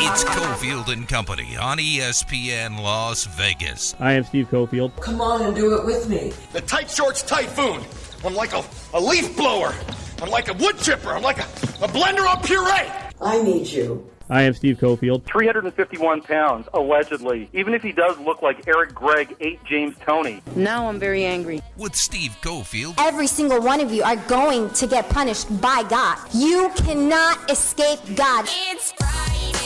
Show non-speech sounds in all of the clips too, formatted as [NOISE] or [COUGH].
It's Cofield and Company on ESPN Las Vegas. I am Steve Cofield. Come on and do it with me. The tight shorts typhoon. I'm like a, a leaf blower. I'm like a wood chipper. I'm like a, a blender on puree. I need you. I am Steve Cofield. 351 pounds, allegedly. Even if he does look like Eric Gregg ate James Toney. Now I'm very angry. With Steve Cofield Every single one of you are going to get punished by God. You cannot escape God. It's Friday, Friday,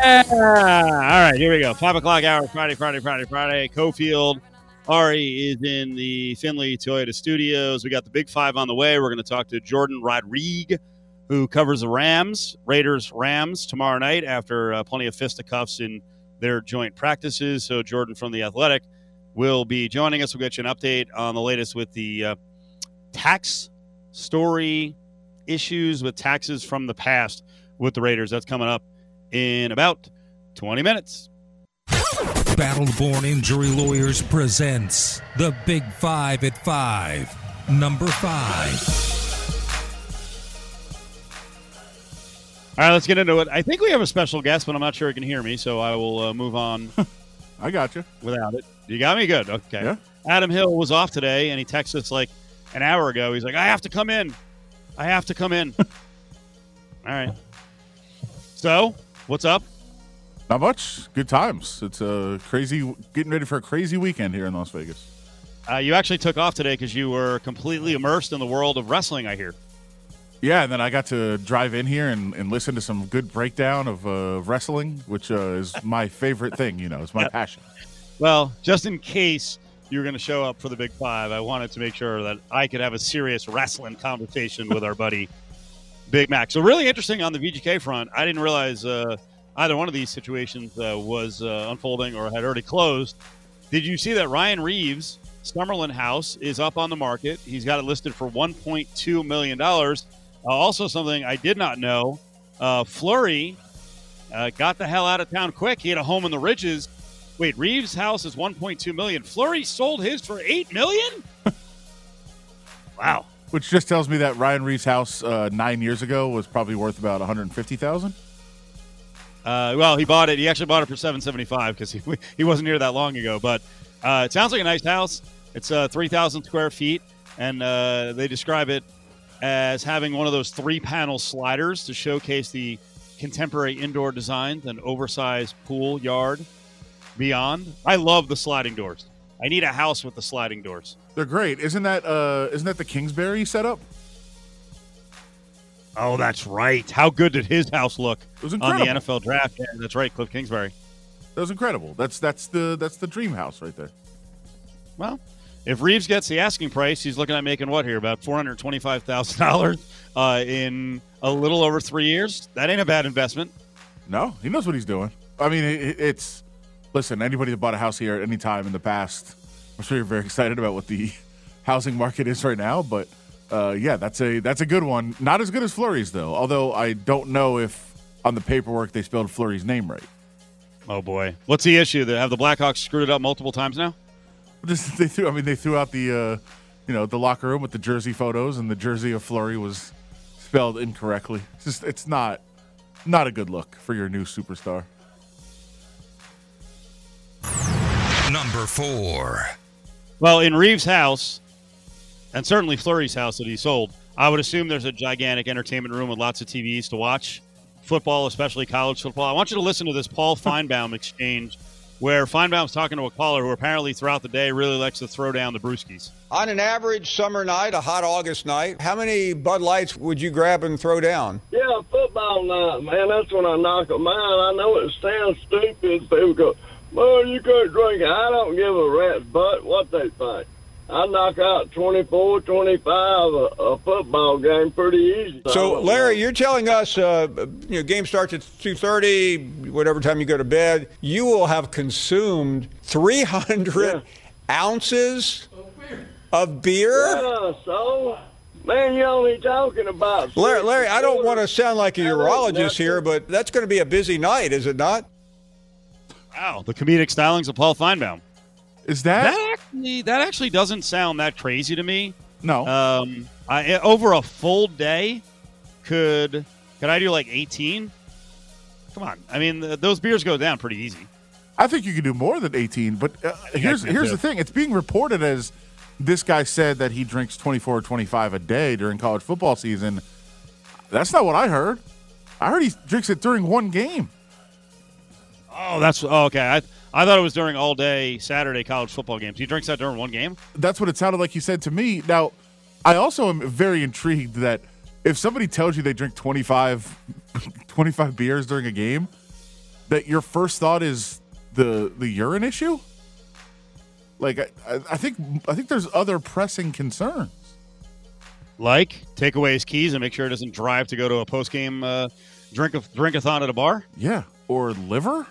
partying. Ah, all right, here we go. Five o'clock hour, Friday, Friday, Friday, Friday. Cofield. Ari is in the Finley Toyota studios. We got the big five on the way. We're going to talk to Jourdan Rodrigue, who covers the Rams, Raiders, Rams tomorrow night after uh, plenty of fisticuffs in their joint practices. So, Jourdan from The Athletic will be joining us. We'll get you an update on the latest with the uh, tax story issues with taxes from the past with the Raiders. That's coming up in about 20 minutes. Battleborn Injury Lawyers presents The Big Five at Five. Number five. All right, let's get into it. I think we have a special guest, but I'm not sure he can hear me, so I will uh, move on [LAUGHS] I got you. without it. You got me good. Okay. Yeah. Adam Hill was off today, and he texted us like an hour ago. He's like, I have to come in. I have to come in. [LAUGHS] All right. So, what's up? Not much. Good times. It's a crazy, getting ready for a crazy weekend here in Las Vegas. Uh, you actually took off today because you were completely immersed in the world of wrestling, I hear. Yeah, and then I got to drive in here and, and listen to some good breakdown of uh, wrestling, which uh, is my favorite thing. You know, it's my passion. Well, just in case you were going to show up for the Big Five, I wanted to make sure that I could have a serious wrestling conversation with our buddy Big Mac. So, really interesting on the VGK front. I didn't realize uh, either one of these situations uh, was uh, unfolding or had already closed. Did you see that Ryan Reaves' Summerlin house is up on the market? He's got it listed for $1.2 million. Uh, also, something I did not know uh, Fleury uh, got the hell out of town quick. He had a home in the Ridges. Wait, Reaves' house is 1.2 million. Fleury sold his for 8 million? [LAUGHS] wow. Which just tells me that Ryan Reaves' house uh, nine years ago was probably worth about 150,000. Uh, well, he bought it. He actually bought it for 775 because he, [LAUGHS] he wasn't here that long ago. But uh, it sounds like a nice house. It's uh, 3,000 square feet, and uh, they describe it as having one of those three panel sliders to showcase the contemporary indoor designs and oversized pool yard beyond. I love the sliding doors. I need a house with the sliding doors. They're great. Isn't that uh, isn't that the Kingsbury setup? Oh, that's right. How good did his house look It was on the NFL draft? Yeah, that's right, Kliff Kingsbury. That was incredible. That's that's the that's the dream house right there. Well, if Reaves gets the asking price, he's looking at making what here? About four hundred twenty-five thousand dollars uh, in a little over three years. That ain't a bad investment. No, he knows what he's doing. I mean, it, it's listen. Anybody that bought a house here at any time in the past, I'm sure you're very [LAUGHS] excited about what the housing market is right now. But uh, yeah, that's a that's a good one. Not as good as Fleury's though. Although I don't know if on the paperwork they spelled Fleury's name right. Oh boy, what's the issue? That have the Blackhawks screwed it up multiple times now? Just [LAUGHS] they threw. I mean, they threw out the uh, you know the locker room with the jersey photos, and the jersey of Fleury was spelled incorrectly. It's just it's not not a good look for your new superstar. Number four. Well, in Reaves' house, and certainly Fleury's house that he sold, I would assume there's a gigantic entertainment room with lots of TVs to watch football, especially college football. I want you to listen to this Paul [LAUGHS] Finebaum exchange where Finebaum's talking to a caller who apparently throughout the day really likes to throw down the brewskis. On an average summer night, a hot August night, how many Bud Lights would you grab and throw down? Yeah, football night, man. That's when I knock them out. I know it sounds stupid. People go, well, you can't drink it. I don't give a rat's butt what they think. I knock out 24, 25 a, a football game pretty easy. So, Larry, you're telling us, uh, you know, game starts at 2:30, whatever time you go to bed. You will have consumed 300 ounces of beer. Yeah, so Man, you're only talking about. Larry, Larry, I don't want to to. sound like a urologist here, but that's going to be a busy night, is it not? Wow, the comedic stylings of Paul Finebaum. Is that, That actually, that actually doesn't sound that crazy to me. no? Um, I, over a full day, could could I do like eighteen? Come on, I mean th- those beers go down pretty easy. I think you could do more than 18. But uh, here's here's too. the thing: it's being reported as this guy said that he drinks 24 or 25 a day during college football season. That's not what I heard. I heard he drinks it during one game. Oh, that's oh, okay. I I thought it was during all day Saturday college football games. He drinks that during one game. That's what it sounded like he said to me. Now, I also am very intrigued that if somebody tells you they drink 25, [LAUGHS] 25 beers during a game, that your first thought is the the urine issue. Like I, I think I think there's other pressing concerns. Like take away his keys and make sure he doesn't drive to go to a post game uh, drink a drinkathon at a bar. Yeah, or liver.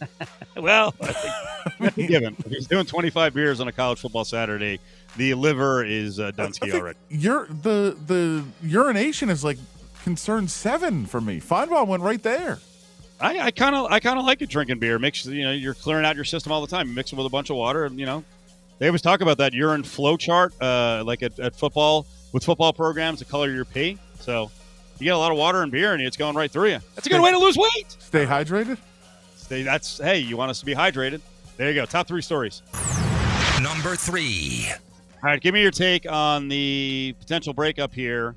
[LAUGHS] Well, [LAUGHS] I [LAUGHS] given if he's doing twenty five beers on a college football Saturday, the liver is uh, I Dunsky think already. Your the the urination is like concern seven for me. Finebaum went right there. I kind of I kind of like it drinking beer. Makes you know you're clearing out your system all the time. You mix it with a bunch of water, and you know they always talk about that urine flow chart, uh, like at, at football with football programs, the color of your pee. So you get a lot of water and beer, and it's going right through you. That's a good way to lose weight. Stay hydrated. Stay, that's hey, you want us to be hydrated? There you go. Top three stories. Number three. All right, give me your take on the potential breakup here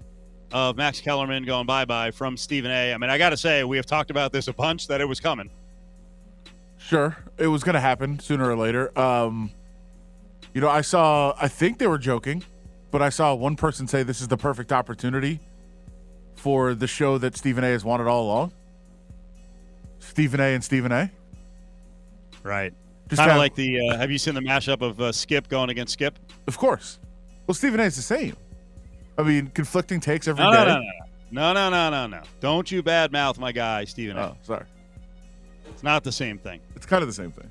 of Max Kellerman going bye bye from Stephen A. I mean, I got to say, we have talked about this a bunch that it was coming. Sure, it was going to happen sooner or later. Um, you know, I saw. I think they were joking, but I saw one person say this is the perfect opportunity for the show that Stephen A. has wanted all along. Stephen A. and Stephen A. Right. Just kind of like the. Uh, have you seen the mashup of uh, Skip going against Skip? Of course. Well, Stephen A. is the same. I mean, conflicting takes every no, day. no, No, no, no, no, no, no. Don't you badmouth my guy, Stephen A. Oh, sorry. It's not the same thing. It's kind of the same thing.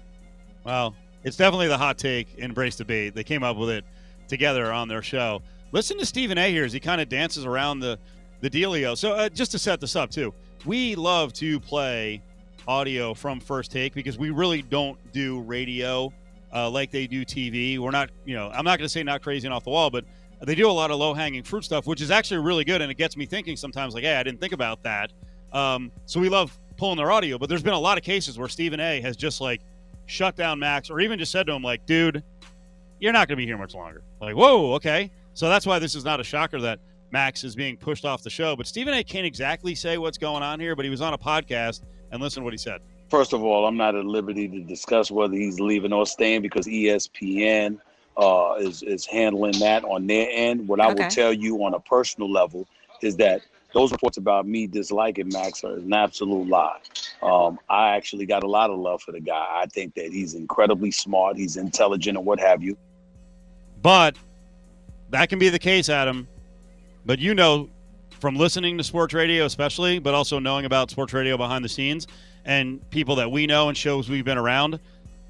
Well, it's definitely the hot take. Embrace debate. They came up with it together on their show. Listen to Stephen A. here as he kind of dances around the the dealio. So uh, just to set this up too, we love to play audio from First Take because we really don't do radio uh, like they do TV. We're not, you know, I'm not going to say not crazy and off the wall, but they do a lot of low hanging fruit stuff, which is actually really good, and it gets me thinking sometimes like, hey, I didn't think about that. Um, so we love pulling their audio, but there's been a lot of cases where Stephen A. has just like shut down Max, or even just said to him like, dude, you're not going to be here much longer. Like, whoa, okay. So that's why this is not a shocker that Max is being pushed off the show. But Stephen A. can't exactly say what's going on here, but he was on a podcast and listen to what he said. First of all, I'm not at liberty to discuss whether he's leaving or staying because ESPN uh, is is handling that on their end. What I Okay. will tell you on a personal level is that those reports about me disliking Max are an absolute lie. Um, I actually got a lot of love for the guy. I think that he's incredibly smart, he's intelligent, and what have you. But that can be the case, Adam. But you know from listening to sports radio, especially, but also knowing about sports radio behind the scenes and people that we know and shows we've been around,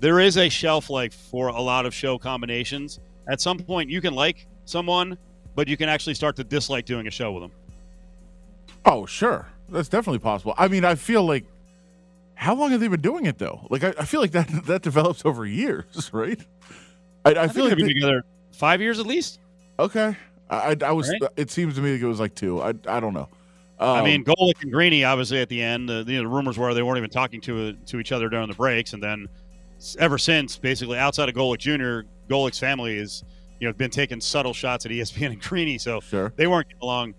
there is a shelf life for a lot of show combinations. At some point, you can like someone, but you can actually start to dislike doing a show with them. Oh, sure. That's definitely possible. I mean, I feel like how long have they been doing it though? Like I, I feel like that [LAUGHS] that develops over years, [LAUGHS] right? I, I, I, feel like they've been they- together five years at least. okay. I, I, I was. Right? It seems to me like it was like two. I, I don't know. Um, I mean, Golic and Greeny, obviously, at the end, uh, you know, the rumors were they weren't even talking to to each other during the breaks, and then ever since, basically, outside of Golic Jr., Golic's family is, you know, been taking subtle shots at ESPN and Greeny, so Sure. they weren't getting along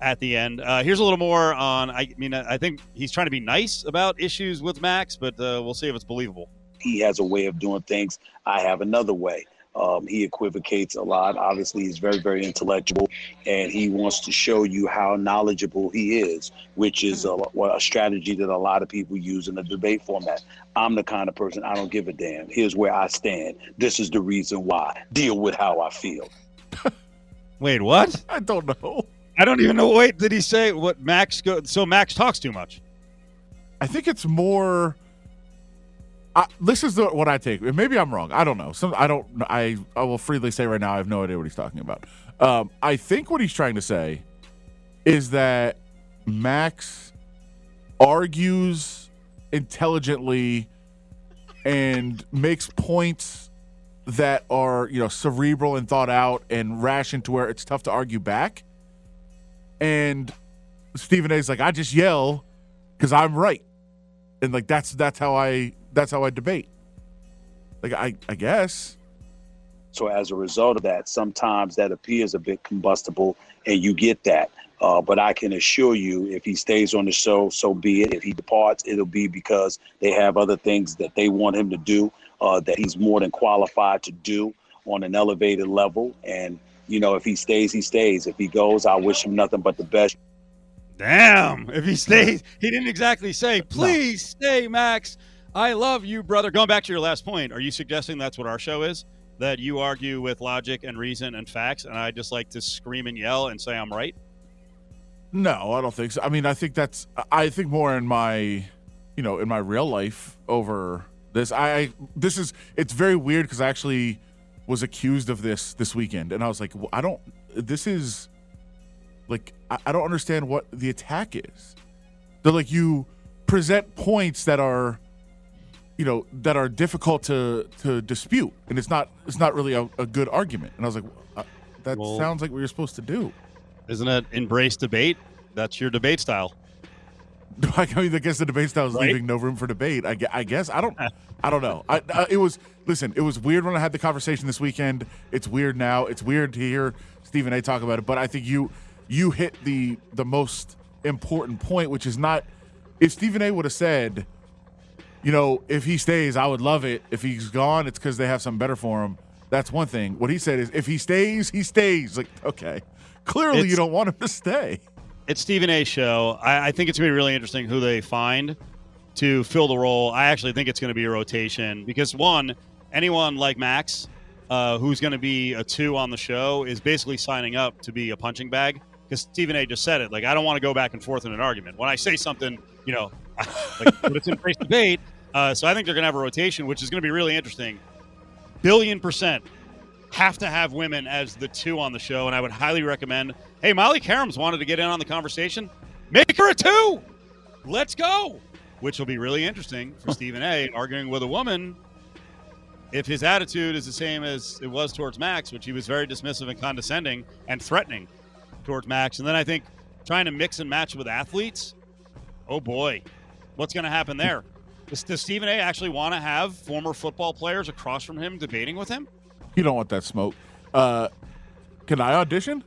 at the end. Uh, here's a little more on. I mean, I I think he's trying to be nice about issues with Max, but uh, we'll see if it's believable. He has a way of doing things. I have another way. Um, he equivocates a lot. Obviously, he's very, very intellectual, and he wants to show you how knowledgeable he is, which is a, a strategy that a lot of people use in the debate format. I'm the kind of person I don't give a damn. Here's where I stand. This is the reason why. Deal with how I feel. [LAUGHS] Wait, what? I don't know. I don't even know. Wait, did he say what Max? Go, so Max talks too much. I think it's more. This is the, what I take. Maybe I'm wrong. I don't know. Some I don't. I I will freely say right now I have no idea what he's talking about. Um, I think what he's trying to say is that Max argues intelligently and makes points that are you know cerebral and thought out and ration to where it's tough to argue back. And Stephen A. is like, I just yell because I'm right, and like that's that's how I that's how I debate. Like I I guess. So as a result of that, sometimes that appears a bit combustible, and you get that. Uh, but I can assure you, if he stays on the show, so be it. If he departs, it'll be because they have other things that they want him to do uh, that he's more than qualified to do on an elevated level. And you know, if he stays, he stays. If he goes, I wish him nothing but the best. Damn. If he stays, he didn't exactly say, please stay, Max. I love you, brother. Going back to your last point, are you suggesting that's what our show is? That you argue with logic and reason and facts, and I just like to scream and yell and say I'm right? No, I don't think so. I mean, I think that's I think more in my, you know, in my real life over this. I this is it's very weird because I actually was accused of this this weekend, and I was like, well, I don't. This is like I, I don't understand what the attack is. They're like you present points that are, you know, that are difficult to to dispute, and it's not it's not really a, a good argument. And I was like, uh, that Well- sounds like what you're supposed to do. Isn't it embrace debate? That's your debate style. [LAUGHS] I mean, I guess the debate style is Right? leaving no room for debate. I, I guess I don't. [LAUGHS] I don't know. I, I, it was listen. It was weird when I had the conversation this weekend. It's weird now. It's weird to hear Stephen A. talk about it. But I think you you hit the the most important point, which is not if Stephen A. would have said, you know, if he stays, I would love it. If he's gone, it's because they have something better for him. That's one thing. What he said is, if he stays, he stays. Like, okay, clearly you don't want him to stay. It's Stephen A. show. I, I think it's going to be really interesting who they find to fill the role. I actually think it's going to be a rotation because one, anyone like Max, uh, who's going to be a two on the show, is basically signing up to be a punching bag. Because Stephen A. just said it. Like, I don't want to go back and forth in an argument. When I say something, you know, [LAUGHS] like, but it's embrace debate. Uh, so I think they're going to have a rotation, which is going to be really interesting. Billion percent have to have women as the two on the show, and I would highly recommend. Hey, Molly Qerim's wanted to get in on the conversation. Make her a two. Let's go. Which will be really interesting for Stephen A. [LAUGHS] arguing with a woman. If his attitude is the same as it was towards Max, which he was very dismissive and condescending and threatening towards Max, and then I think trying to mix and match with athletes. Oh boy, what's going to happen there? Does, does Stephen A. actually want to have former football players across from him debating with him? You don't want that smoke. Uh, can I audition?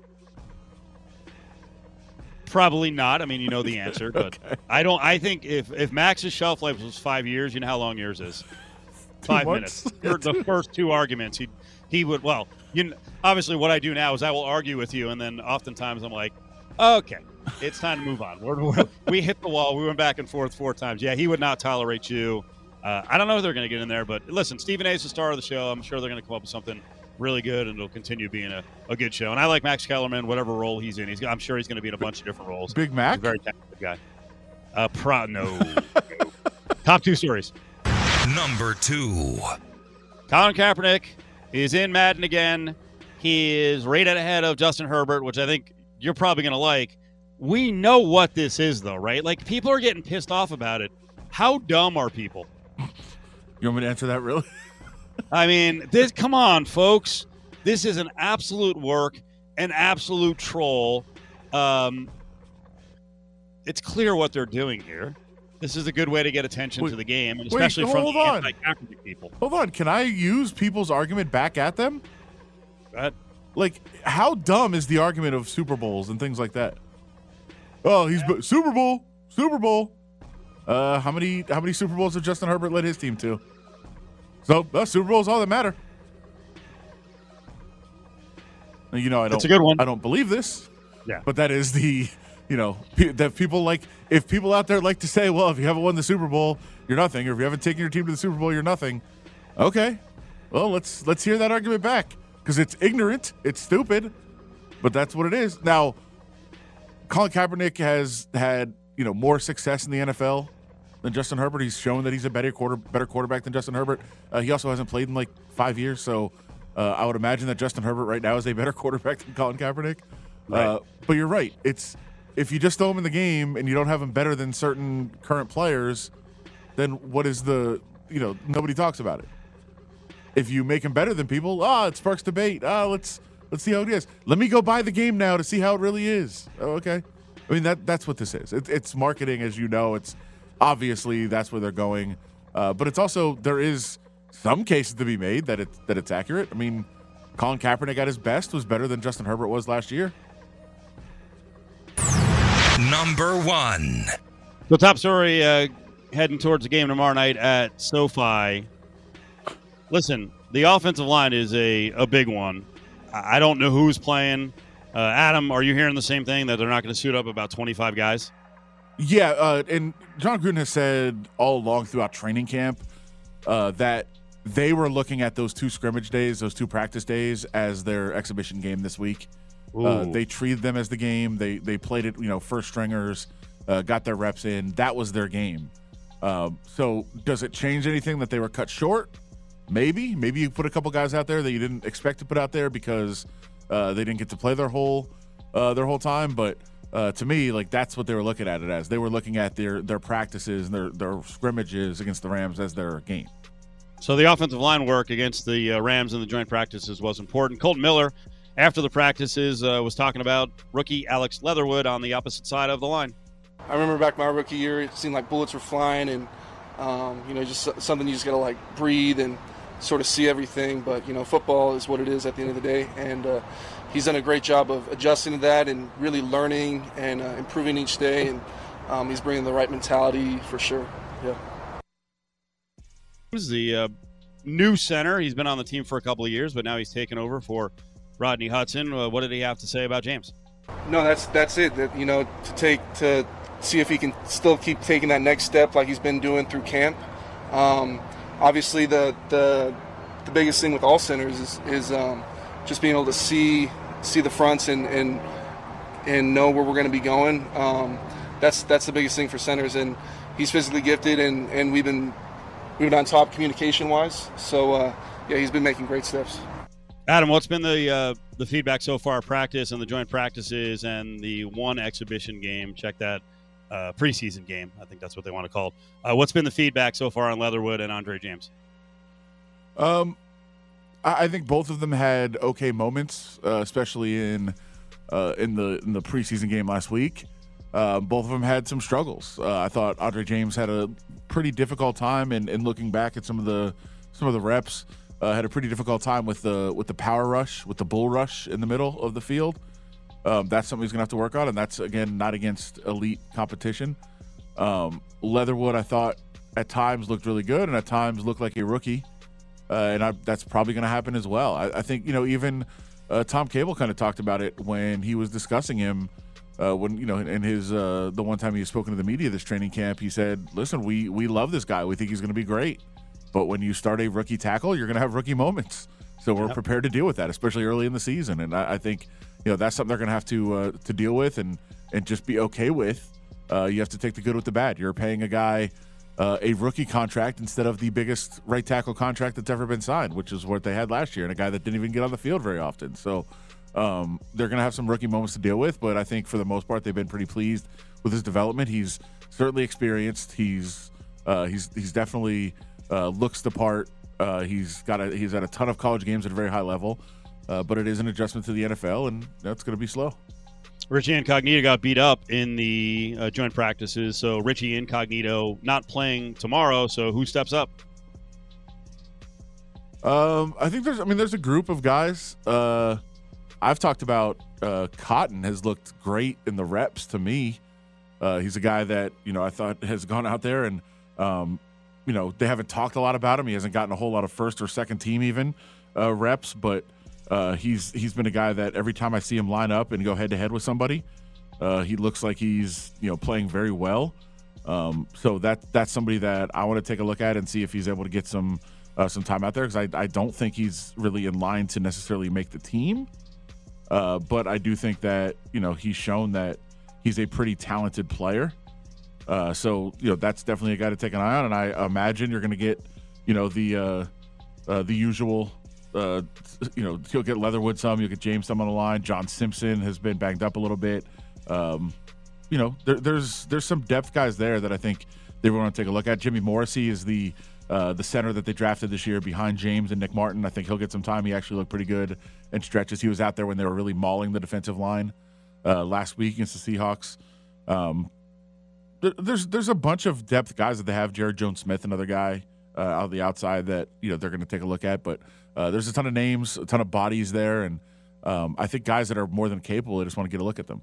Probably not. I mean, you know the [LAUGHS] answer, but I don't. I think if if Max's shelf life was five years, you know how long yours is. Five minutes. The first two arguments, he he would. Well, you kn- obviously what I do now is I will argue with you, and then oftentimes I'm like, okay, it's time to move on. We're, we're, we hit the wall. We went back and forth four times. Yeah, he would not tolerate you. Uh, I don't know if they're going to get in there, but listen, Stephen A. is the star of the show. I'm sure they're going to come up with something really good, and it'll continue being a, a good show. And I like Max Kellerman, whatever role he's in. He's I'm sure he's going to be in a bunch of different roles. Big He's Mac? a very talented guy. Uh, pro no. [LAUGHS] Top two stories. Number two. Colin Kaepernick is in Madden again. He is rated ahead of Justin Herbert, which I think you're probably going to like. We know what this is, though, right? Like people are getting pissed off about it. How dumb are people? You want me to answer that really? [LAUGHS] I mean, this. Come on, folks. This is an absolute work, an absolute troll. Um, it's clear what they're doing here. This is a good way to get attention Wait, to the game, and wait, especially from hold the on. anti-Kaepernick people. Hold on. Can I use people's argument back at them? That Like, how dumb is the argument of Super Bowls and things like that? Oh, he's Super Bowl, Super Bowl. Uh, how many how many Super Bowls did Justin Herbert led his team to? So uh, Super Bowl is all that matter. You know, I don't. That's a good one. I don't believe this. Yeah. but that is the, you know, pe- that people like. If people out there like to say, well, if you haven't won the Super Bowl, you're nothing, or if you haven't taken your team to the Super Bowl, you're nothing. Okay, well, let's let's hear that argument back because it's ignorant, it's stupid, but that's what it is. Now, Colin Kaepernick has had you know more success in the NFL than Justin Herbert. He's shown that he's a better quarter better quarterback than Justin Herbert. Uh, he also hasn't played in like five years, so uh, I would imagine that Justin Herbert right now is a better [LAUGHS] quarterback than Colin Kaepernick. Uh, but you're right. It's if you just throw him in the game and you don't have him better than certain current players, then what is the you know nobody talks about it. If you make him better than people, ah, it sparks debate. Ah, let's let's see how it is. Let me go buy the game now to see how it really is. Oh, okay. I mean that that's what this is. It, it's marketing, as you know. It's obviously that's where they're going, uh, but it's also there is some cases to be made that it's that it's accurate. I mean, Colin Kaepernick at his best was better than Justin Herbert was last year. Number one. The top story uh, heading towards the game tomorrow night at SoFi. Listen, the offensive line is a, a big one. I I don't know who's playing. Uh, Adam, are you hearing the same thing that they're not going to suit up about 25 guys? Yeah, uh, and Jon Gruden has said all along throughout training camp uh, that they were looking at those two scrimmage days, those two practice days, as their exhibition game this week. Uh, they treated them as the game. They they played it, you know, first stringers, uh, got their reps in. That was their game. Um, so does it change anything that they were cut short? Maybe. Maybe you put a couple guys out there that you didn't expect to put out there because uh, they didn't get to play their whole uh, their whole time. But uh, to me, like that's what they were looking at it as. They were looking at their their practices and their their scrimmages against the Rams as their game. So the offensive line work against the uh, Rams in the joint practices was important. Kolton Miller, after the practices, uh, was talking about rookie Alex Leatherwood on the opposite side of the line. I remember back my rookie year, it seemed like bullets were flying, and um, you know, just something you just gotta like breathe and sort of see everything. But you know, football is what it is at the end of the day, and uh, he's done a great job of adjusting to that and really learning and uh, improving each day, and um, he's bringing the right mentality for sure. Yeah. Who's the uh, new center. He's been on the team for a couple of years, but now he's taken over for Rodney Hudson. Uh, what did he have to say about James? No, that's that's it. That you know, to take to see if he can still keep taking that next step like he's been doing through camp. Um, obviously, the the the biggest thing with all centers is is um, just being able to see see the fronts and and and know where we're going to be going. Um, that's that's the biggest thing for centers, and he's physically gifted, and and we've been we've been on top communication wise. So uh, yeah, he's been making great steps. Adam, what's been the uh, the feedback so far? Practice and the joint practices and the one exhibition game. Check that uh, preseason game. I think that's what they want to call. it. Uh, what's been the feedback so far on Leatherwood and Andre James? Um, I I think both of them had okay moments, uh, especially in uh, in the in the preseason game last week. Uh, both of them had some struggles. Uh, I thought Andre James had a pretty difficult time, and, and looking back at some of the some of the reps, uh, had a pretty difficult time with the with the power rush, with the bull rush in the middle of the field. Um, that's something he's gonna have to work on, and that's again not against elite competition. Um, Leatherwood, I thought at times looked really good, and at times looked like a rookie uh, and I, that's probably going to happen as well. I, I think you know even uh, Tom Cable kind of talked about it when he was discussing him. Uh, when you know in his uh, the one time he was spoken to the media this training camp, he said, "Listen, we we love this guy. We think he's going to be great. But when you start a rookie tackle, you're going to have rookie moments. So we're Yep. prepared to deal with that, especially early in the season. And I, I think you know that's something they're going to have to uh, to deal with and and just be okay with. Uh, you have to take the good with the bad. You're paying a guy uh, a rookie contract instead of the biggest right tackle contract that's ever been signed, which is what they had last year, and a guy that didn't even get on the field very often. So um, they're going to have some rookie moments to deal with, but I think for the most part they've been pretty pleased with his development. He's certainly experienced. He's uh, he's he's definitely uh, looks the part. Uh, he's got a he's had a ton of college games at a very high level, uh, but it is an adjustment to the NFL, and that's going to be slow. Richie Incognito got beat up in the uh, joint practices, so Richie Incognito not playing tomorrow. So who steps up? Um, I think there's. I mean, there's a group of guys. Uh, I've talked about. Uh, Cotton has looked great in the reps to me. Uh, he's a guy that you know I thought has gone out there and um, you know they haven't talked a lot about him. He hasn't gotten a whole lot of first or second team even uh, reps, but uh, he's he's been a guy that every time I see him line up and go head to head with somebody, uh, he looks like he's you know playing very well. Um, so that that's somebody that I want to take a look at and see if he's able to get some uh, some time out there because I, I don't think he's really in line to necessarily make the team. Uh, but I do think that you know he's shown that he's a pretty talented player. Uh, so you know that's definitely a guy to take an eye on, and I imagine you're going to get you know the uh, uh, the usual. Uh, you know, you'll get Leatherwood some, you'll get James some on the line. John Simpson has been banged up a little bit. Um, you know, there, there's there's some depth guys there that I think they want to take a look at. Jimmy Morrissey is the uh, the center that they drafted this year behind James and Nick Martin. I think he'll get some time. He actually looked pretty good in stretches. He was out there when they were really mauling the defensive line uh, last week against the Seahawks. Um, there, there's there's a bunch of depth guys that they have. Jaryd Jones-Smith, another guy uh, out of the outside that you know they're going to take a look at. But uh, there's a ton of names, a ton of bodies there, and um, I think guys that are more than capable. They just want to get a look at them.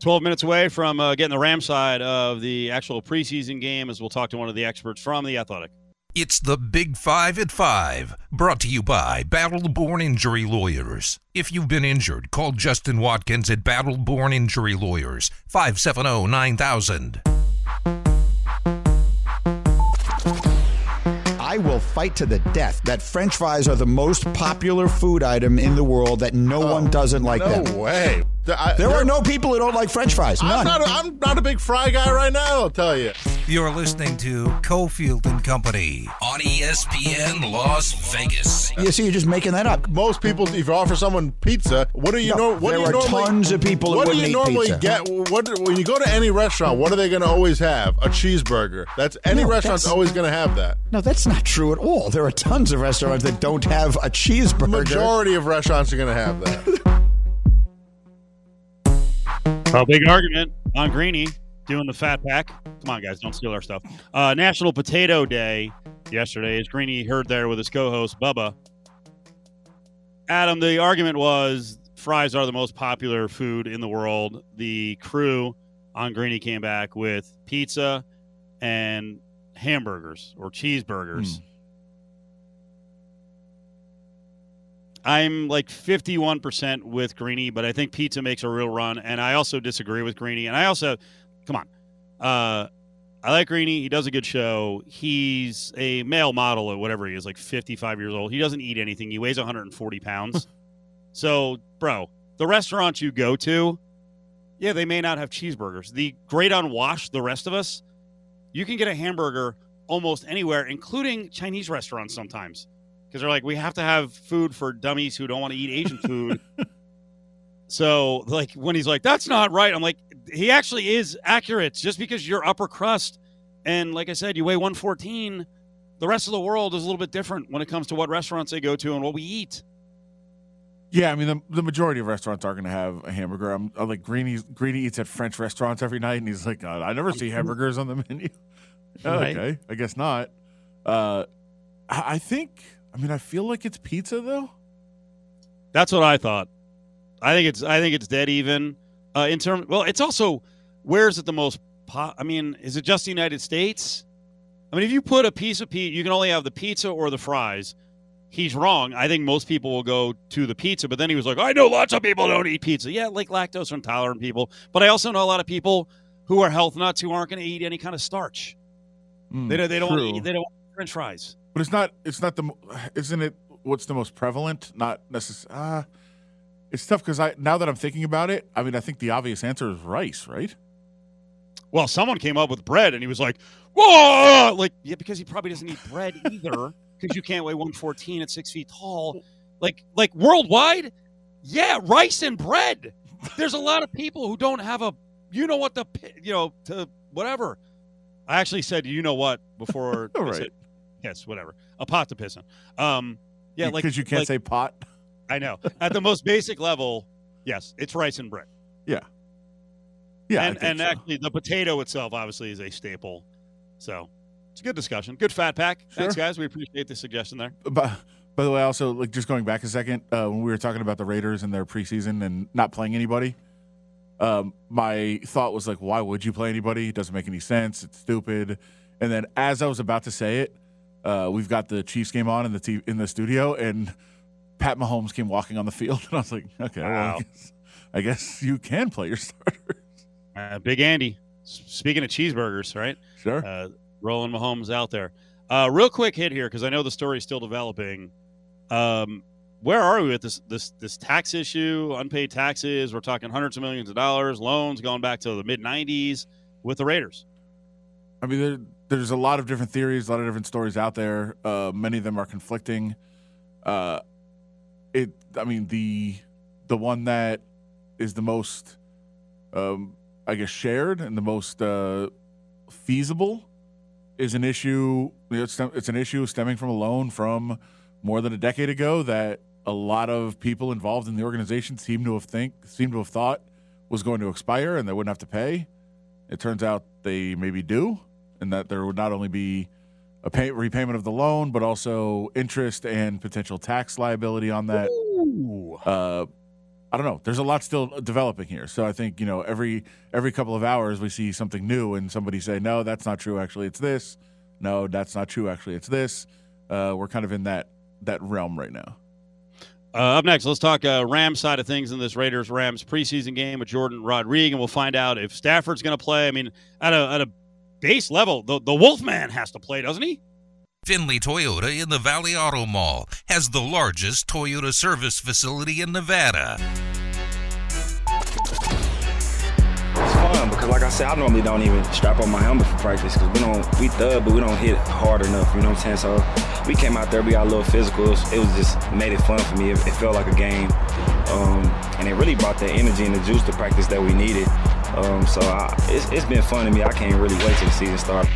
12 minutes away from uh, getting the Ram side of the actual preseason game as we'll talk to one of the experts from the Athletic. It's the Big Five at Five, brought to you by Battle Born Injury Lawyers. If you've been injured, call Justin Watkins at Battle Born Injury Lawyers, 570 9000. Fight to the death that French fries are the most popular food item in the world. That no one oh, doesn't like that. no them. way. I- there are no people who don't like French fries. I'm not, a, I'm not a big fry guy right now, I'll tell you. You're listening to Cofield and Company on ESPN Las Vegas. you see, you're just making that up. Most people, if you offer someone pizza, what do you No, know? What there do you are normally, tons of people who What do you normally pizza. get? What when you go to any restaurant? What are they going to always have? A cheeseburger. That's any No, restaurant's that's- always going to have that. No, that's not true at all. There are tons of restaurants that don't have a cheeseburger. Majority of restaurants are going to have that. [LAUGHS] A big argument on Greeny doing the fat pack. Come on, guys, don't steal our stuff. Uh, National Potato Day yesterday, as Greeny heard there with his co-host Bubba. Adam, the argument was fries are the most popular food in the world. The crew on Greeny came back with pizza and hamburgers or cheeseburgers. I'm like 51% with Greeny, but I think pizza makes a real run. And I also disagree with Greeny. And I also, come on, uh, I like Greeny. He does a good show. He's a male model or whatever he is, like 55 years old. He doesn't eat anything. He weighs 140 pounds. so, bro, the restaurants you go to, yeah, they may not have cheeseburgers. The great unwashed, the rest of us, you can get a hamburger almost anywhere, including Chinese restaurants sometimes. Because they're like, we have to have food for dummies who don't want to eat Asian [LAUGHS] food. so, like, when he's like, that's not right, I'm like, he actually is accurate. Just because you're upper crust and, like I said, you weigh 114, the rest of the world is a little bit different when it comes to what restaurants they go to and what we eat. Yeah, I mean the, the majority of restaurants are going to have a hamburger. I'm, I'm like Greeny. Greeny eats at French restaurants every night, and he's like, "Uh, I never see hamburgers on the menu. [LAUGHS] Right. Okay, I guess not. Uh, I think. I mean, I feel like it's pizza though. That's what I thought. I think it's I think it's dead even. Uh, in terms, well, it's also where's it the most? Po- I mean, is it just the United States? I mean, if you put a piece of pizza, you can only have the pizza or the fries. He's wrong. I think most people will go to the pizza, but then he was like, I know lots of people don't eat pizza. Yeah, like lactose intolerant people, but I also know a lot of people who are health nuts who aren't going to eat any kind of starch. Mm, they don't. They don't. to eat, they don't French fries. But it's not. It's not the. Isn't it? What's the most prevalent? Not necessarily. Uh, it's tough because I now that I'm thinking about it, I mean, I think the obvious answer is rice, right? Well, someone came up with bread, and he was like, "Whoa!" Like, yeah, because he probably doesn't eat bread [LAUGHS] either, because you can't weigh 114 at six feet tall. Like, like worldwide, yeah, rice and bread. There's a lot of people who don't have a, you know what the, you know, to whatever. I actually said, you know what, before. [LAUGHS] All I right. said- yes, whatever. A pot to piss in. Um, yeah, like because you can't like- say pot. I know. At the most basic level, yes, it's rice and bread. Yeah. Yeah, and and so. actually, the potato itself obviously is a staple. So it's a good discussion. Good fat pack. Thanks, guys. We appreciate the suggestion there. By, by the way, also like just going back a second, uh, when we were talking about the Raiders and their preseason and not playing anybody, um, my thought was like, why would you play anybody? It doesn't make any sense. It's stupid. And then as I was about to say it, uh, we've got the Chiefs game on in the t- in the studio, and Pat Mahomes came walking on the field, [LAUGHS] and I was like, okay, well, I, guess, I guess you can play your [LAUGHS] starters. Uh, Big Andy. Speaking of cheeseburgers, right? Sure. Uh, rolling Mahomes out there. Uh, real quick hit here because I know the story is still developing. Um, where are we with this this this tax issue? Unpaid taxes. We're talking hundreds of millions of dollars. Loans going back to the mid '90s with the Raiders. I mean, there, there's a lot of different theories, a lot of different stories out there. Uh, many of them are conflicting. Uh, it, I mean, the the one that is the most, um, I guess, shared and the most uh, feasible is an issue. It's, it's an issue stemming from a loan from more than a decade ago that a lot of people involved in the organization seem to have think seem to have thought was going to expire and they wouldn't have to pay. It turns out they maybe do, and that there would not only be a pay, repayment of the loan, but also interest and potential tax liability on that. Uh, I don't know. There's a lot still developing here, so I think you know every every couple of hours we see something new, and somebody say, "No, that's not true. Actually, it's this." No, that's not true. Actually, it's this. Uh, we're kind of in that that realm right now. Uh, up next, let's talk uh, Rams side of things in this Raiders Rams preseason game with Jourdan Rodriguez, and we'll find out if Stafford's going to play. I mean, at a at a base level, the the Wolfman has to play, doesn't he? Finley Toyota in the Valley Auto Mall has the largest Toyota service facility in Nevada. It's fun because, like I said, I normally don't even strap on my helmet for practice because we don't we thug, but we don't hit hard enough. You know what I'm saying? So we came out there, we got a little physical. It was, it was just made it fun for me. It, it felt like a game, um, and it really brought the energy and the juice to practice that we needed. Um, so I, it's, it's been fun to me. I can't really wait till the season starts.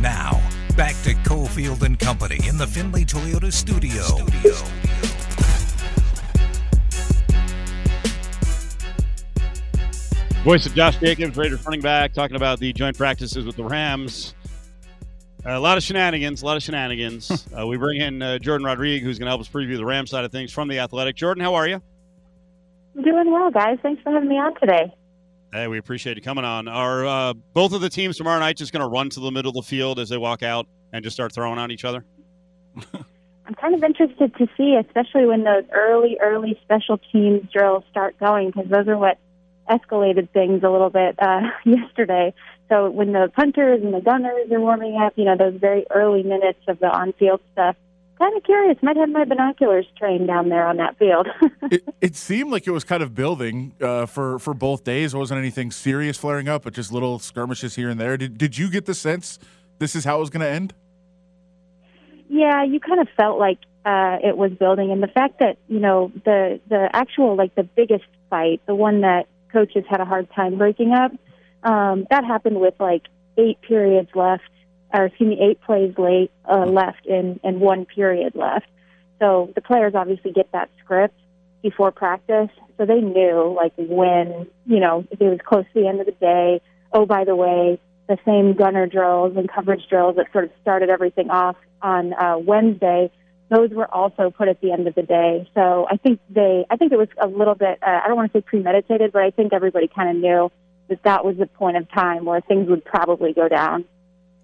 Now, back to Cofield and Company in the Finley Toyota studio. studio. Voice of Josh Jacobs, Raiders running back, talking about the joint practices with the Rams. a lot of shenanigans, a lot of shenanigans. [LAUGHS] uh, we bring in uh, Jourdan Rodriguez, who's going to help us preview the Rams side of things from the Athletic. Jourdan, how are you? Doing well, guys. Thanks for having me on today. Hey, we appreciate you coming on. Are uh, both of the teams tomorrow night just going to run to the middle of the field as they walk out and just start throwing on each other? [LAUGHS] I'm kind of interested to see, especially when those early, early special teams drills start going, because those are what escalated things a little bit uh, [LAUGHS] yesterday. So when the punters and the gunners are warming up, you know, those very early minutes of the on-field stuff, kind of curious. Might have my binoculars trained down there on that field. [LAUGHS] it, it seemed like it was kind of building uh, for for both days. It wasn't anything serious flaring up, but just little skirmishes here and there. Did did you get the sense this is how it was going to end? Yeah, you kind of felt like uh, it was building, and the fact that you know the the actual like the biggest fight, the one that coaches had a hard time breaking up, um, that happened with like eight periods left, or excuse me, eight plays late uh, left in in one period left. So the players obviously get that script before practice, so they knew like when you know if it was close to the end of the day. Oh, by the way, the same gunner drills and coverage drills that sort of started everything off on uh, Wednesday, those were also put at the end of the day. So I think they, I think it was a little bit, uh, I don't want to say premeditated, but I think everybody kind of knew that that was the point of time where things would probably go down.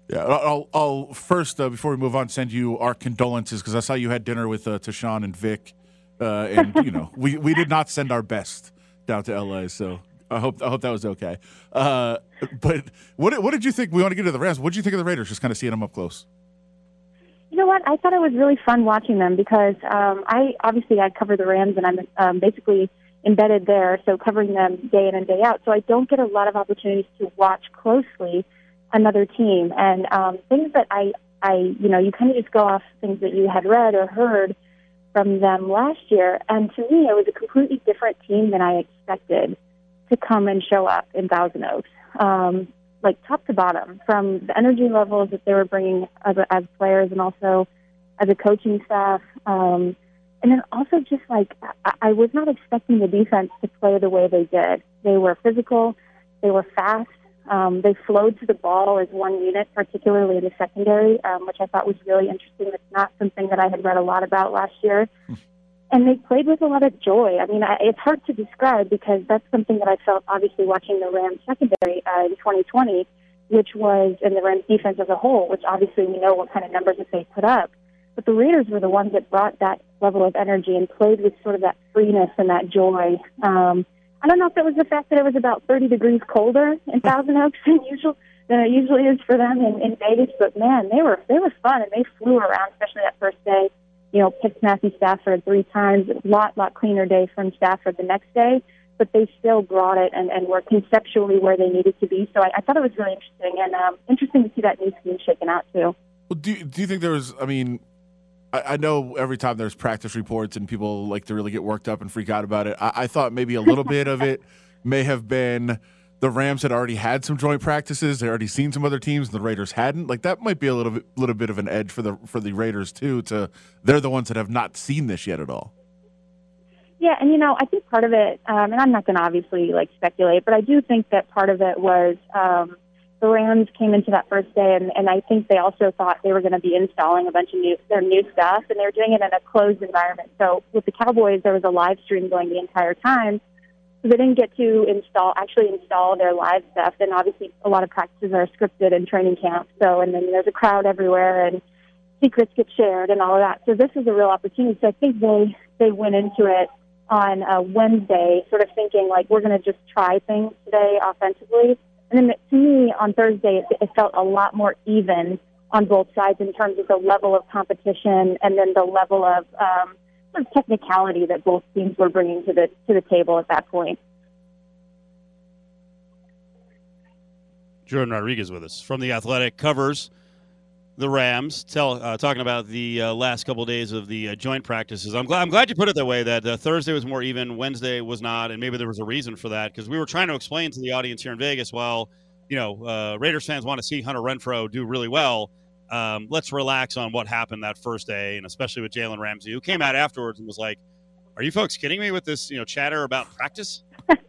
Yeah, I'll, I'll first uh, before we move on send you our condolences because I saw you had dinner with uh, Tashan and Vic, uh, and you know we, we did not send our best down to LA, so I hope I hope that was okay. Uh, but what what did you think? We want to get to the Rams. What did you think of the Raiders? Just kind of seeing them up close. You know what? I thought it was really fun watching them because um, I obviously I cover the Rams and I'm um, basically embedded there, so covering them day in and day out. So I don't get a lot of opportunities to watch closely another team and um, things that I I you know you kind of just go off things that you had read or heard from them last year, and to me it was a completely different team than I expected to come and show up in Thousand Oaks. Um, like top to bottom, from the energy levels that they were bringing as, as players and also as a coaching staff. Um, and then also just like I, I was not expecting the defense to play the way they did. They were physical, they were fast, um, they flowed to the ball as one unit, particularly in the secondary, um, which I thought was really interesting. It's not something that I had read a lot about last year. And they played with a lot of joy. I mean, I, it's hard to describe because that's something that I felt obviously watching the Rams secondary uh, in 2020, which was, and the Rams defense as a whole, which obviously we know what kind of numbers that they put up. But the Raiders were the ones that brought that level of energy and played with sort of that freeness and that joy. Um, I don't know if it was the fact that it was about 30 degrees colder in Thousand Oaks than usual than it usually is for them in, in Vegas, but man, they were they were fun and they flew around, especially that first day. You know, picked Matthew Stafford three times. Lot lot cleaner day from Stafford the next day. but they still brought it and, and were conceptually where they needed to be. So I, I thought it was really interesting and um, interesting to see that new scheme shaken out too. Well, do do you think there was? I mean, I, know every time there's practice reports and people like to really get worked up and freak out about it. I, I thought maybe a little bit of it [LAUGHS] may have been the Rams had already had some joint practices. They already seen some other teams, and the Raiders hadn't. Like that might be a little bit, little bit of an edge for the for the Raiders too. To they're the ones that have not seen this yet at all. Yeah, and you know, I think part of it, um, and I'm not going to obviously like speculate, but I do think that part of it was um, the Rams came into that first day, and, and I think they also thought they were going to be installing a bunch of new their new stuff, and they were doing it in a closed environment. So with the Cowboys, there was a live stream going the entire time, so they didn't get to install actually install their live stuff. And obviously, a lot of practices are scripted in training camp. So and then there's a crowd everywhere, and secrets get shared and all of that. So this is a real opportunity. So I think they they went into it on uh, Wednesday, sort of thinking like we're going to just try things today offensively. And then to me on Thursday, it, it felt a lot more even on both sides in terms of the level of competition and then the level of um, sort of technicality that both teams were bringing to the to the table at that point. Jourdan Rodriguez with us from the Athletic covers the Rams. Tell uh, talking about the uh, last couple of days of the uh, joint practices. I'm glad I'm glad you put it that way. That uh, Thursday was more even, Wednesday was not, and maybe there was a reason for that because we were trying to explain to the audience here in Vegas. Well, you know, uh, Raiders fans want to see Hunter Renfrow do really well. Um, let's relax on what happened that first day, and especially with Jalen Ramsey, who came out afterwards and was like, "Are you folks kidding me with this? You know, chatter about practice?" [LAUGHS]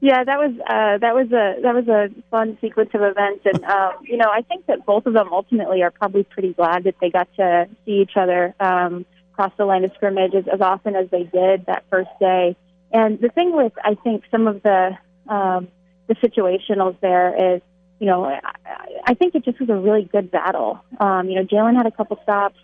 Yeah, that was uh, that was a that was a fun sequence of events, and um, you know I think that both of them ultimately are probably pretty glad that they got to see each other um, cross the line of scrimmage as, as often as they did that first day. And the thing with I think some of the um, the situationals there is, you know, I, I think it just was a really good battle. Um, you know, Jalen had a couple stops.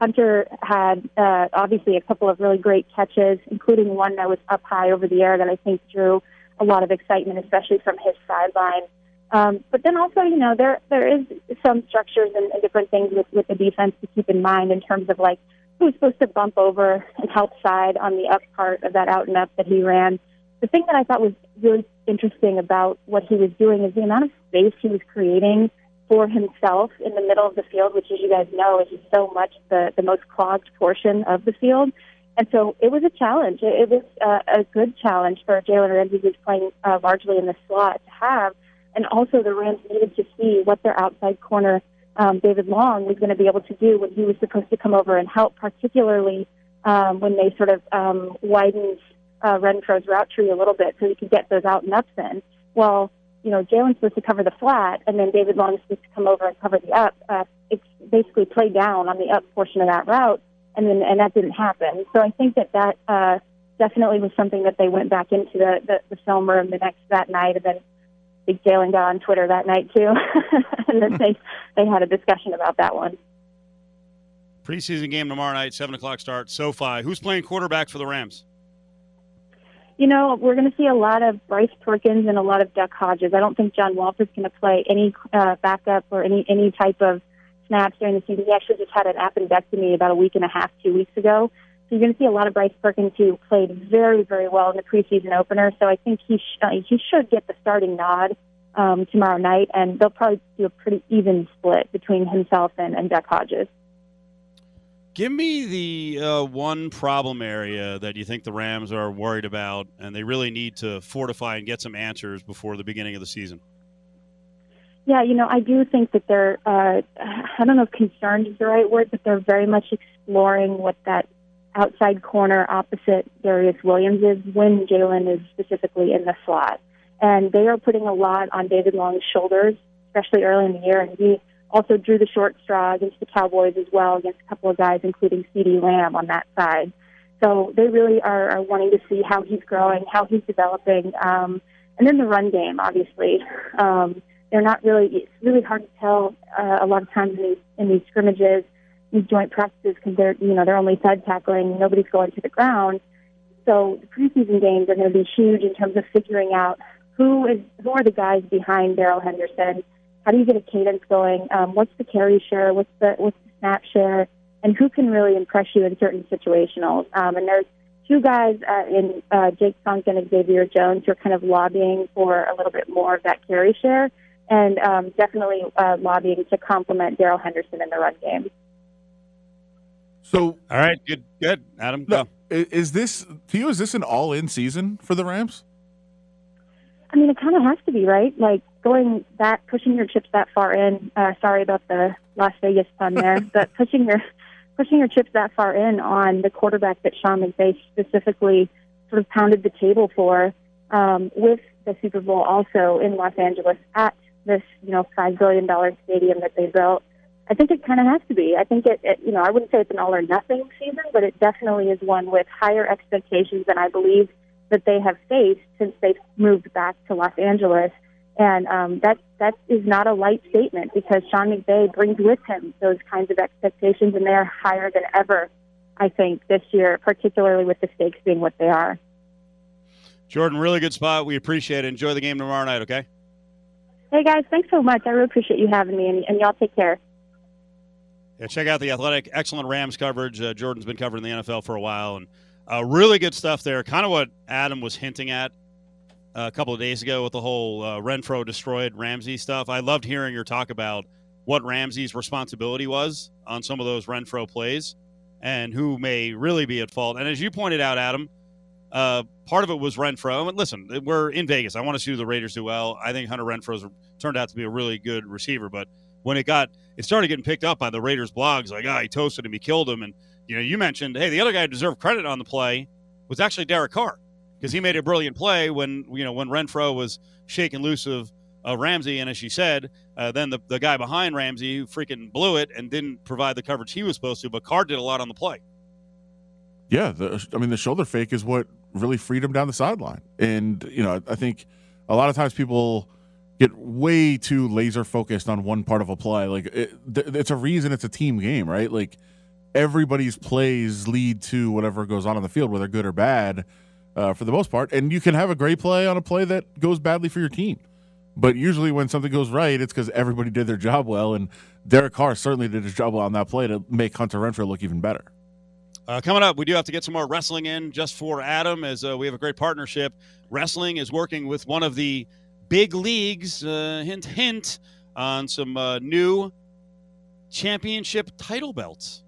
Hunter had uh, obviously a couple of really great catches, including one that was up high over the air that I think drew a lot of excitement, especially from his sideline. Um, but then also, you know, there there is some structures and, and different things with, with the defense to keep in mind in terms of like who's supposed to bump over and help side on the up part of that out and up that he ran. The thing that I thought was really interesting about what he was doing is the amount of space he was creating for himself in the middle of the field, which, as you guys know, is so much the, the most clogged portion of the field. And so it was a challenge. It, was uh, a good challenge for Jalen Ramsey, who's playing uh, largely in the slot, to have. And also, the Rams needed to see what their outside corner, um, David Long, was going to be able to do when he was supposed to come over and help, particularly um, when they sort of um, widened uh, Renfrow's route tree a little bit so he could get those out and ups in. Well, you know, Jalen's supposed to cover the flat, and then David Long's supposed to come over and cover the up. Uh, it's basically play down on the up portion of that route and then and that didn't happen. So I think that that uh, definitely was something that they went back into the, the, the film room the next that night, and then Big Jalen got on Twitter that night too, [LAUGHS] and then they they had a discussion about that one. Preseason game tomorrow night, seven o'clock start. SoFi. Who's playing quarterback for the Rams? You know, we're going to see a lot of Bryce Perkins and a lot of Duck Hodges. I don't think John Walsh is going to play any uh, backup or any any type of snaps during the season. He actually just had an appendectomy about a week and a half, two weeks ago. So you're going to see a lot of Bryce Perkins who played very, very well in the preseason opener. So I think he sh- uh, he should get the starting nod um, tomorrow night, and they'll probably do a pretty even split between himself and, and Duck Hodges. Give me the uh, one problem area that you think the Rams are worried about, and they really need to fortify and get some answers before the beginning of the season. Yeah, you know, I do think that they're, uh, I don't know if concerned is the right word, but they're very much exploring what that outside corner opposite Darious Williams is when Jalen is specifically in the slot. And they are putting a lot on David Long's shoulders, especially early in the year. And he also drew the short straw against the Cowboys as well, against a couple of guys, including CeeDee Lamb on that side. So they really are, are wanting to see how he's growing, how he's developing. Um, and then the run game, obviously. Um, they're not really. It's really hard to tell uh, a lot of times in these in these scrimmages, these joint practices, because they're you know they're only side tackling. Nobody's going to the ground. So the preseason games are going to be huge in terms of figuring out who is who are the guys behind Darrell Henderson. How do you get a cadence going? Um, what's the carry share? What's the what's the snap share? And who can really impress you in certain situationals? Um, and there's two guys uh, in uh, Jake Funk and Xavier Jones who are kind of lobbying for a little bit more of that carry share, and um, definitely uh, lobbying to complement Darrell Henderson in the run game. So, all right, good, good, Adam. No, is this to you? Is this an all-in season for the Rams? I mean, it kind of has to be, right? Like going that, pushing your chips that far in. Uh, sorry about the Las Vegas pun there, [LAUGHS] but pushing your pushing your chips that far in on the quarterback that Sean McVay specifically sort of pounded the table for um, with the Super Bowl also in Los Angeles at this you know five billion dollar stadium that they built. I think it kind of has to be. I think it, it, you know, I wouldn't say it's an all or nothing season, but it definitely is one with higher expectations than I believe that they have faced since they've moved back to Los Angeles. And um, that that is not a light statement because Sean McVay brings with him those kinds of expectations, and they are higher than ever. I think this year, particularly with the stakes being what they are. Jourdan, really good spot. We appreciate it. Enjoy the game tomorrow night. Okay. Hey guys, thanks so much. I really appreciate you having me, and, and y'all take care. Yeah, check out the Athletic. Excellent Rams coverage. Uh, Jourdan's been covering the NFL for a while, and uh, really good stuff there. Kind of what Adam was hinting at uh, a couple of days ago with the whole uh, Renfrow destroyed Ramsey stuff. I loved hearing your talk about what Ramsey's responsibility was on some of those Renfrow plays and who may really be at fault. And as you pointed out, Adam, uh, part of it was Renfrow. And listen, we're in Vegas. I want to see the Raiders do well. I think Hunter Renfrow's turned out to be a really good receiver, but when it got it started getting picked up by the Raiders blogs, like, ah, he toasted him, he killed him, and you know, you mentioned, hey, the other guy who deserved credit on the play was actually Derek Carr because he made a brilliant play when you know when Renfrow was shaking loose of Ramsey, and as she said, uh, then the the guy behind Ramsey who freaking blew it and didn't provide the coverage he was supposed to, but Carr did a lot on the play. Yeah, the, I mean the shoulder fake is what really freedom down the sideline, and you know I think a lot of times people get way too laser focused on one part of a play. Like it, it's a reason it's a team game, right? Like everybody's plays lead to whatever goes on on the field, whether good or bad, uh, for the most part. And you can have a great play on a play that goes badly for your team. But usually, when something goes right, it's because everybody did their job well, and Derek Carr certainly did his job well on that play to make Hunter Renfrow look even better. Uh, coming up, we do have to get some more wrestling in just for Adam, as uh, we have a great partnership. Wrestling is working with one of the big leagues, uh, hint, hint, on some uh, new championship title belts.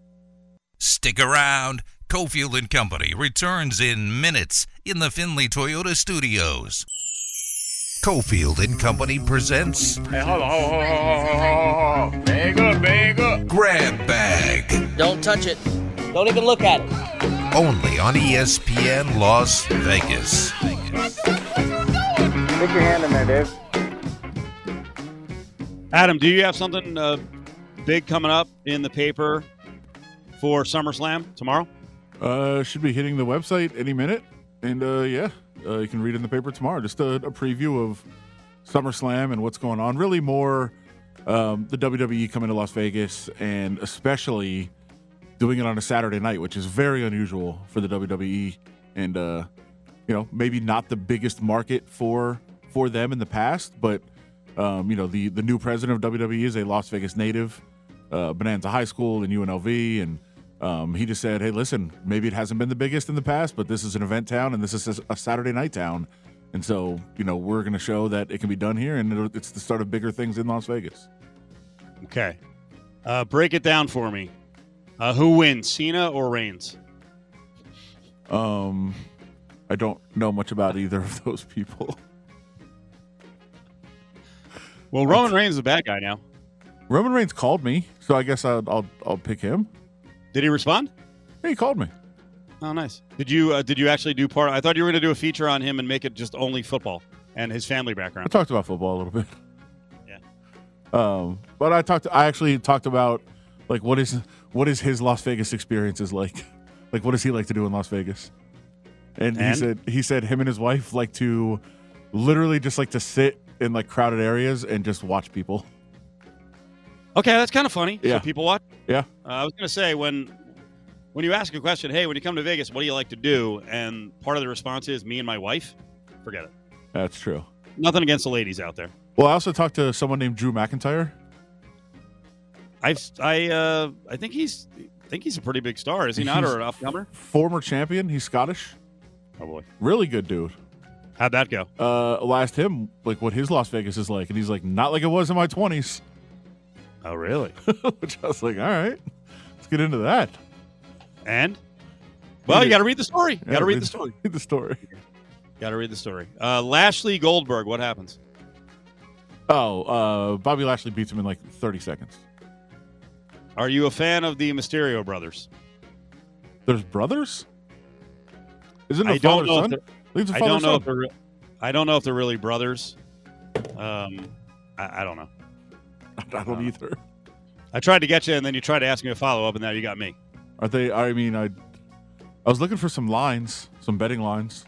Stick around. Cofield and Company returns in minutes in the Findlay Toyota studios. Cofield and Company presents Hey, hold on, hold on, hold on, hold on, hold on. Bag up, bag up. Grab Bag. Don't touch it. Don't even look at it. Only on ESPN Las Vegas. Stick your hand in there, Dave. Adam, do you have something uh, big coming up in the paper for SummerSlam tomorrow? Uh, should be hitting the website any minute, and uh, yeah, uh, you can read in the paper tomorrow. Just a, a preview of SummerSlam and what's going on. Really, more um, the WWE coming to Las Vegas, and especially doing it on a Saturday night, which is very unusual for the WWE, and uh, you know maybe not the biggest market for for them in the past, but um, you know the the new president of WWE is a Las Vegas native, uh, Bonanza High School and UNLV, and um, he just said, "Hey, listen, maybe it hasn't been the biggest in the past, but this is an event town and this is a Saturday night town, and so you know we're going to show that it can be done here, and it's the start of bigger things in Las Vegas." Okay. Uh, break it down for me. Uh, who wins, Cena or Reigns? Um, I don't know much about either of those people. [LAUGHS] Well, Roman Reigns is a bad guy now. Roman Reigns called me, so I guess I'll I'll, I'll pick him. Did he respond? Yeah, he called me. Oh, nice. Did you uh, did you actually do part? I thought you were going to do a feature on him and make it just only football and his family background. I talked about football a little bit. Yeah. Um, but I talked. I actually talked about like what is what is his Las Vegas experiences like? [LAUGHS] Like what does he like to do in Las Vegas? And, he said he said him and his wife like to literally just like to sit in like crowded areas and just watch people. Okay, that's kind of funny. Yeah. So people watch. Yeah. Uh, I was going to say when when you ask a question, hey, when you come to Vegas, what do you like to do? And part of the response is me and my wife. Forget it. That's true. Nothing against the ladies out there. Well, I also talked to someone named Drew McIntyre. I've I uh I think he's think he's a pretty big star, is he not, He's or an upcomer? Former champion. He's Scottish. Oh boy, really good dude. How'd that go? Uh, I asked him like what his Las Vegas is like, and he's like, not like it was in my twenties. Oh, really? [LAUGHS] Which I was like, all right, let's get into that. And well, you got to read the story. Yeah, got to read read- the story. Read [LAUGHS] the story. Got to read the story. Uh, Lashley Goldberg. What happens? Oh, uh, Bobby Lashley beats him in like 30 seconds. Are you a fan of the Mysterio brothers? There's brothers? Isn't it I don't father know. Son? they're, I think it's a I don't know father-son. if they're. I don't know if they're really brothers. Um, I, I don't know. [LAUGHS] I don't either. I tried to get you, and then you tried to ask me a follow up, and now you got me. Are they? I mean, I, I was looking for some lines, some betting lines.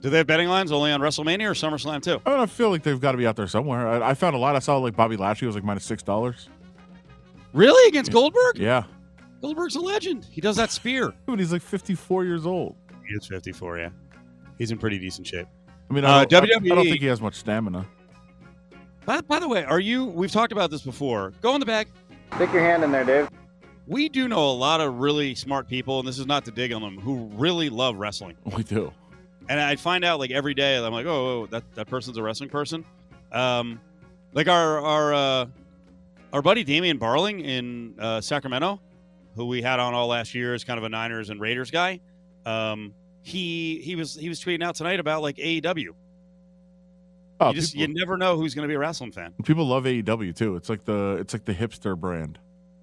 Do they have betting lines only on WrestleMania or SummerSlam too? I, mean, I feel like they've got to be out there somewhere. I, I found a lot. I saw like Bobby Lashley was like minus six dollars. Really against Goldberg? Yeah, Goldberg's a legend. He does that spear. [LAUGHS] but he's like 54 years old. He is 54. Yeah, he's in pretty decent shape. I mean, Uh, I don't, I- WWE I don't think he has much stamina. By, by the way, are you? We've talked about this before. Go in the bag. Stick your hand in there, Dave. We do know a lot of really smart people, and this is not to dig on them, who really love wrestling. [LAUGHS] We do. And I find out like every day, I'm like, oh, oh, that that person's a wrestling person. Um, like our our uh, our buddy Damian Barling in uh, Sacramento, who we had on all last year, is kind of a Niners and Raiders guy. Um, he he was he was tweeting out tonight about like AEW. Oh, you just people, you never know who's going to be a wrestling fan. people love AEW too. It's like the it's like the hipster brand.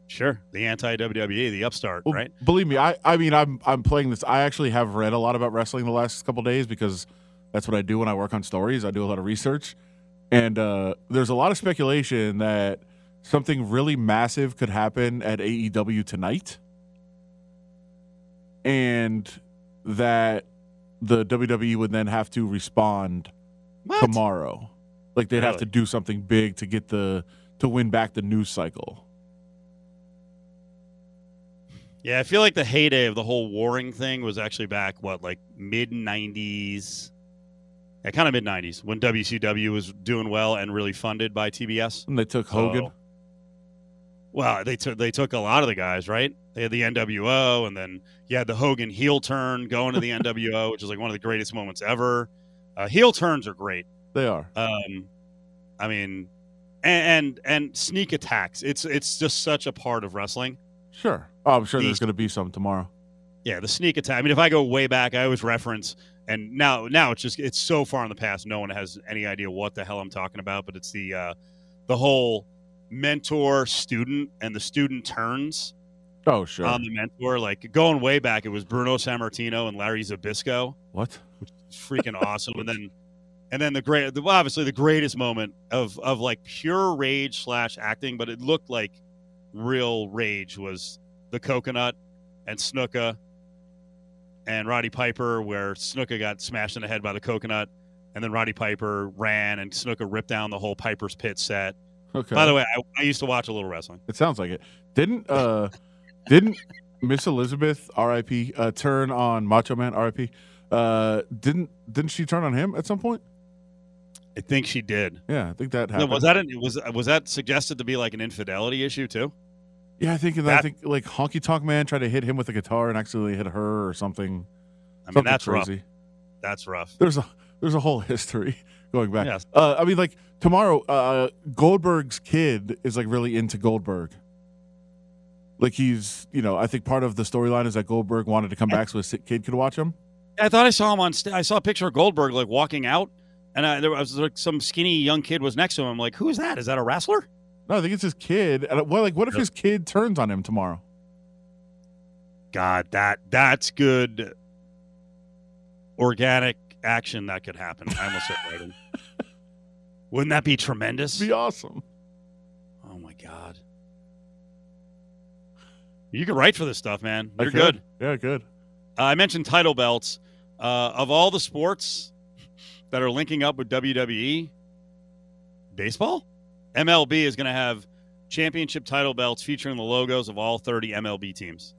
Sure, the anti WWE, the upstart, Well, right? Believe me, I I mean I'm I'm playing this. I actually have read a lot about wrestling the last couple days because that's what I do when I work on stories. I do a lot of research, and uh, there's a lot of speculation that something really massive could happen at AEW tonight, and that the WWE would then have to respond tomorrow. Like they'd have to do something big to get the to win back the news cycle. Yeah, I feel like the heyday of the whole warring thing was actually back what like mid '90s, yeah, kind of mid '90s when WCW was doing well and really funded by TBS. And they took Hogan. So- well, they took they took a lot of the guys, right? They had the NWO, and then you had the Hogan heel turn going to the [LAUGHS] NWO, which is like one of the greatest moments ever. Uh, heel turns are great. They are. Um, I mean, and, and and sneak attacks. It's it's just such a part of wrestling. Sure. Oh, I'm sure The- there's going to be some tomorrow. Yeah, the sneak attack. I mean, if I go way back, I always reference, and now now it's just it's so far in the past, no one has any idea what the hell I'm talking about. But it's the uh, the whole mentor student and the student turns Oh, sure. on the mentor. Like going way back, it was Bruno Sammartino and Larry Zbyszko. what? Freaking awesome. And then and then the great, the, well, obviously the greatest moment of of like pure rage slash acting, but it looked like real rage was the coconut and Snuka and Roddy Piper, where Snuka got smashed in the head by the coconut, and then Roddy Piper ran and Snuka ripped down the whole Piper's Pit set. Okay. By the way, I, I used to watch a little wrestling. It sounds like it. Didn't uh [LAUGHS] didn't Miss Elizabeth R.I.P. Uh, turn on Macho Man R.I.P. Uh, didn't didn't she turn on him at some point? I think she did. Yeah, I think that No, happened. was that an, was was that suggested to be like an infidelity issue too? yeah, I think that, I think like Honky Tonk Man tried to hit him with a guitar and accidentally hit her or something. I mean, something that's rough. crazy. That's rough. There's a there's a whole [LAUGHS] history going back. Yes. Uh, I mean, like tomorrow, uh, Goldberg's kid is like really into Goldberg. Like he's, you know, I think part of the storyline is that Goldberg wanted to come back so his kid could watch him. I thought I saw him on. St- I saw a picture of Goldberg like walking out, and I, there was like some skinny young kid was next to him. I'm like, who is that? Is that a wrestler? No, I think it's his kid. And, Well, like, what if his kid turns on him tomorrow? God, that that's good. Organic action that could happen. I almost said writing. [LAUGHS] Wouldn't that be tremendous? Be awesome. Oh my god. You can write for this stuff, man. You're good. Yeah, good. Uh, I mentioned title belts. Uh, of all the sports that are linking up with WWE, baseball, MLB is going to have championship title belts featuring the logos of all 30 MLB teams.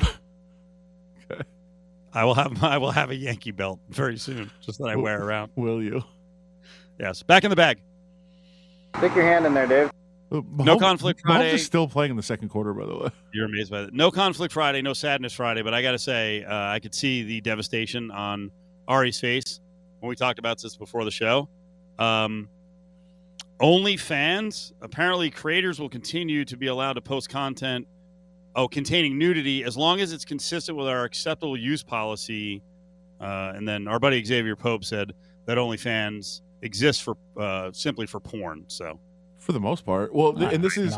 [LAUGHS] Okay. I will have I will have a Yankee belt very soon, just that I wear around. Will you? Yes, back in the bag. Stick your hand in there, Dave. No Mahomes- conflict Mahomes Friday. is still playing in the second quarter, by the way. [LAUGHS] You're amazed by that. No conflict Friday, no sadness Friday, but I got to say, uh, I could see the devastation on Ari's face when we talked about this before the show. Um, only fans, apparently, creators will continue to be allowed to post content oh, containing nudity as long as it's consistent with our acceptable use policy. Uh, and then our buddy Xavier Pope said that OnlyFans exists for uh, simply for porn. So For the most part. Well, th- and this is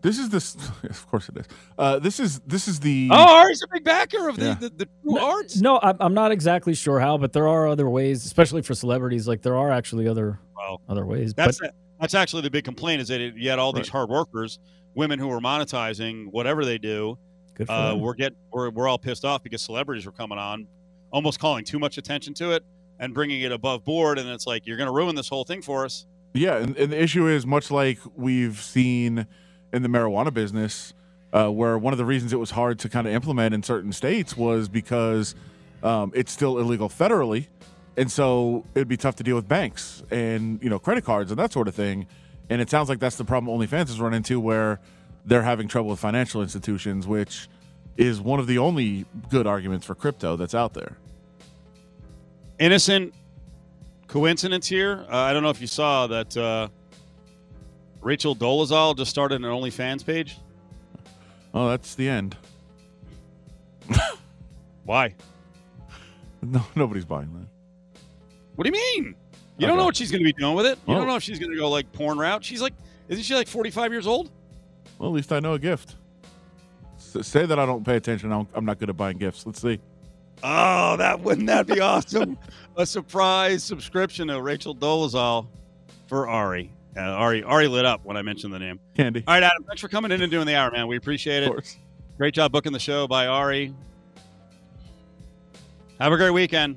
this is this. [LAUGHS] Of course, it is. Uh, this is this is the. Oh, Ari's a big backer of the, Yeah. the, the true arts. No, I'm, I'm not exactly sure how, but there are other ways, especially for celebrities. Like there are actually other Well, other ways. That's but that's actually the big complaint is that it, you had all these hard workers, women who are monetizing whatever they do. Good uh, we're get we're we're all pissed off because celebrities were coming on, almost calling too much attention to it and bringing it above board, and it's like you're going to ruin this whole thing for us. Yeah, and, and the issue is much like we've seen in the marijuana business, uh, where one of the reasons it was hard to kind of implement in certain states was because um, it's still illegal federally, and so it'd be tough to deal with banks and you know credit cards and that sort of thing. And it sounds like that's the problem OnlyFans has run into, where they're having trouble with financial institutions, which is one of the only good arguments for crypto that's out there. Innocent coincidence here. Uh, I don't know if you saw that uh, Rachel Dolezal just started an OnlyFans page. Oh, that's the end. Why? No, [LAUGHS] nobody's buying that. What do you mean? You don't know what she's going to be doing with it. You Oh. don't know if she's going to go like porn route. She's like, isn't she like 45 years old? Well, at least I know a gift. S- say that I don't pay attention. I'm, I'm not good at buying gifts. Let's see. Oh, that wouldn't that be awesome? A surprise subscription to Rachel Dolezal for Ari. Uh, Ari Ari lit up when I mentioned the name. Candy. All right, Adam. Thanks for coming in and doing the hour, man. We appreciate it. Great job booking the show by Ari. Have a great weekend.